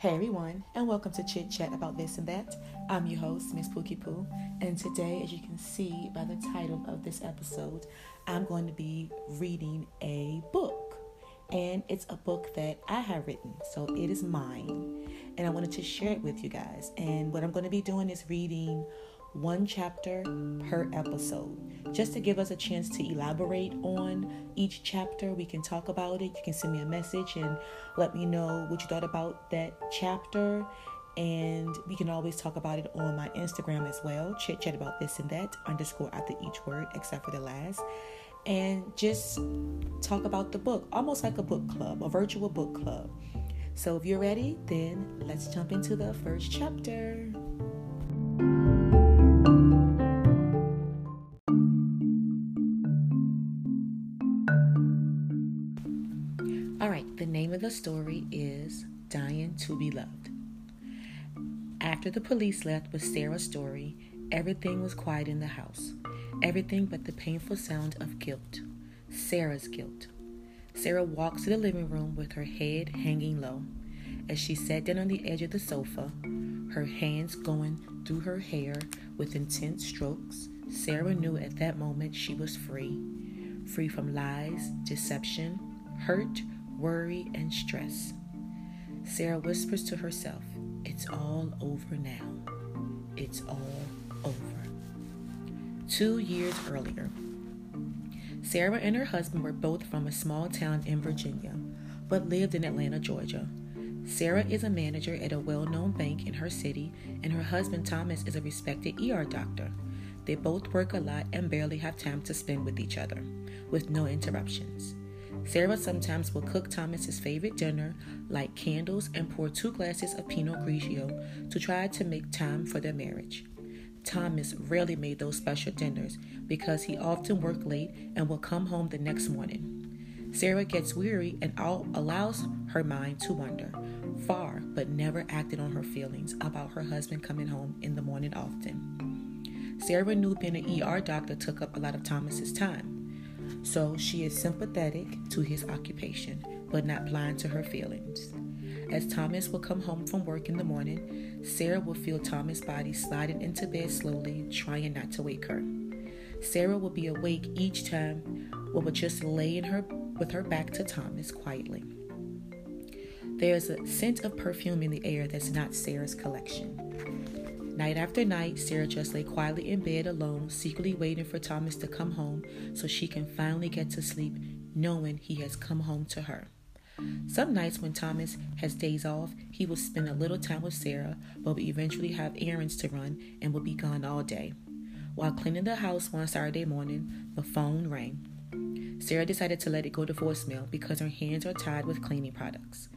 Hey everyone, and welcome to Chit Chat About This and That. I'm your host, Miss Pookie Poo, and today, as you can see by the title of this episode, I'm going to be reading a book. And it's a book that I have written, so it is mine. And I wanted to share it with you guys. And what I'm going to be doing is reading one chapter per episode, just to give us a chance to elaborate on each chapter. We can talk about it. You can send me a message and let me know what you thought about that chapter. And we can always talk about it on my Instagram as well. Chit chat about this and that underscore after each word, except for the last. And just talk about the book, almost like a book club, a virtual book club. So if you're ready, then let's jump into the first chapter. The story is Dying to Be Loved. After the police left with Sarah's story, everything was quiet in the house. Everything but the painful sound of guilt. Sarah's guilt. Sarah walks to the living room with her head hanging low. As she sat down on the edge of the sofa, her hands going through her hair with intense strokes, Sarah knew at that moment she was free. Free from lies, deception, hurt, worry, and stress. Sarah whispers to herself, It's all over now. It's all over. Two years earlier, Sarah and her husband were both from a small town in Virginia, but lived in Atlanta, Georgia. Sarah is a manager at a well known bank in her city, and her husband Thomas is a respected ER doctor. They both work a lot and barely have time to spend with each other, with no interruptions. Sarah sometimes will cook Thomas's favorite dinner, light candles, and pour two glasses of Pinot Grigio to try to make time for their marriage. Thomas rarely made those special dinners because he often worked late and would come home the next morning. Sarah gets weary and allows her mind to wander far, but never acted on her feelings about her husband coming home in the morning often. Sarah knew being an ER doctor took up a lot of Thomas's time. So she is sympathetic to his occupation, but not blind to her feelings. As Thomas will come home from work in the morning, Sarah will feel Thomas' body sliding into bed slowly, trying not to wake her. Sarah will be awake each time, but will just lay in her with her back to Thomas quietly. There is a scent of perfume in the air that's not Sarah's collection. Night after night, Sarah just lay quietly in bed alone, secretly waiting for Thomas to come home so she can finally get to sleep, knowing he has come home to her. Some nights when Thomas has days off, he will spend a little time with Sarah, but will eventually have errands to run and will be gone all day. While cleaning the house one Saturday morning, the phone rang. Sarah decided to let it go to voicemail because her hands are tied with cleaning products.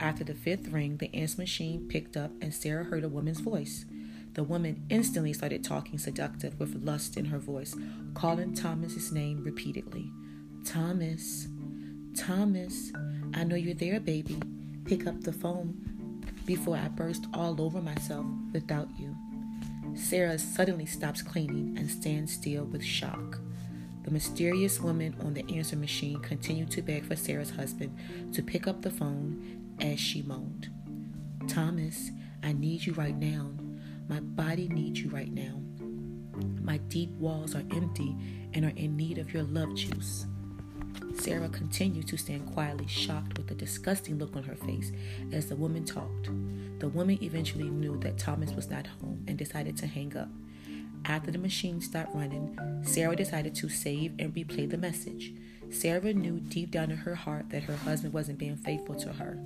After the fifth ring, the answer machine picked up and Sarah heard a woman's voice. The woman instantly started talking seductive with lust in her voice, calling Thomas's name repeatedly. Thomas, Thomas, I know you're there, baby. Pick up the phone before I burst all over myself without you. Sarah suddenly stops cleaning and stands still with shock. The mysterious woman on the answer machine continued to beg for Sarah's husband to pick up the phone as she moaned. Thomas, I need you right now. My body needs you right now. My deep walls are empty and are in need of your love juice. Sarah continued to stand quietly, shocked with a disgusting look on her face as the woman talked. The woman eventually knew that Thomas was not home and decided to hang up. After the machine stopped running, Sarah decided to save and replay the message. Sarah knew deep down in her heart that her husband wasn't being faithful to her,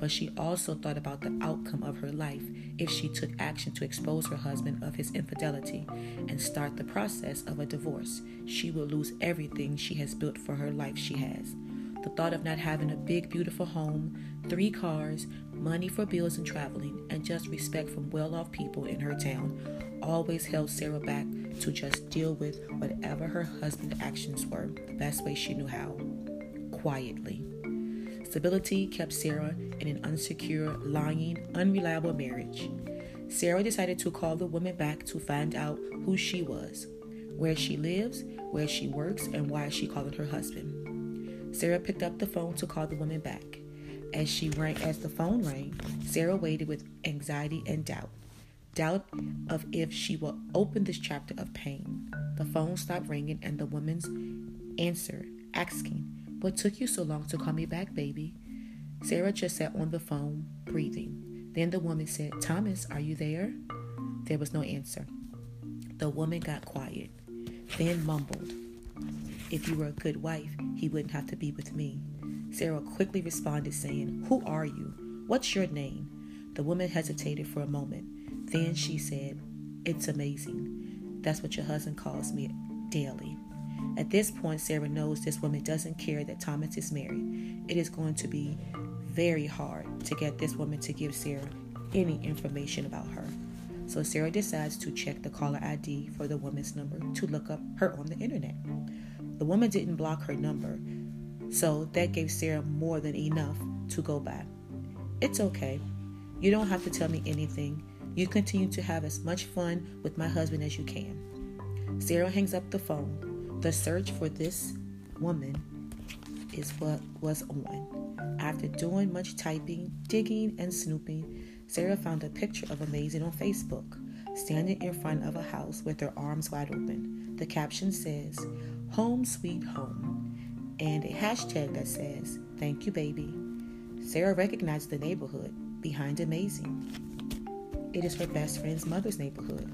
but she also thought about the outcome of her life if she took action to expose her husband of his infidelity and start the process of a divorce. She will lose everything she has built for her life she has. The thought of not having a big, beautiful home, three cars, money for bills and traveling, and just respect from well off people in her town always held Sarah back to just deal with whatever her husband's actions were the best way she knew how quietly. Stability kept Sarah in an unsecure, lying, unreliable marriage. Sarah decided to call the woman back to find out who she was, where she lives, where she works, and why she called her husband. Sarah picked up the phone to call the woman back. As she rang, as the phone rang, Sarah waited with anxiety and doubt. Doubt of if she will open this chapter of pain. The phone stopped ringing and the woman's answer asking, What took you so long to call me back, baby? Sarah just sat on the phone, breathing. Then the woman said, Thomas, are you there? There was no answer. The woman got quiet, then mumbled, If you were a good wife, he wouldn't have to be with me. Sarah quickly responded, saying, Who are you? What's your name? The woman hesitated for a moment. Then she said, It's amazing. That's what your husband calls me daily. At this point, Sarah knows this woman doesn't care that Thomas is married. It is going to be very hard to get this woman to give Sarah any information about her. So Sarah decides to check the caller ID for the woman's number to look up her on the internet. The woman didn't block her number, so that gave Sarah more than enough to go by. It's okay. You don't have to tell me anything. You continue to have as much fun with my husband as you can. Sarah hangs up the phone. The search for this woman is what was on. After doing much typing, digging, and snooping, Sarah found a picture of Amazing on Facebook, standing in front of a house with her arms wide open. The caption says, Home Sweet Home, and a hashtag that says, Thank you, baby. Sarah recognized the neighborhood behind Amazing. It is her best friend's mother's neighborhood.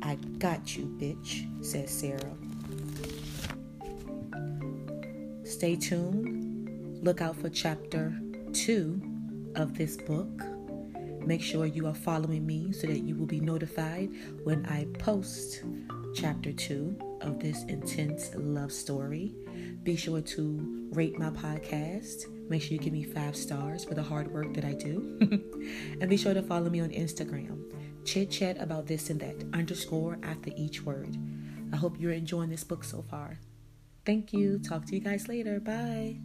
I got you, bitch, says Sarah. Stay tuned. Look out for chapter two of this book. Make sure you are following me so that you will be notified when I post chapter two of this intense love story. Be sure to rate my podcast. Make sure you give me five stars for the hard work that I do. and be sure to follow me on Instagram. Chit chat about this and that, underscore after each word. I hope you're enjoying this book so far. Thank you. Talk to you guys later. Bye.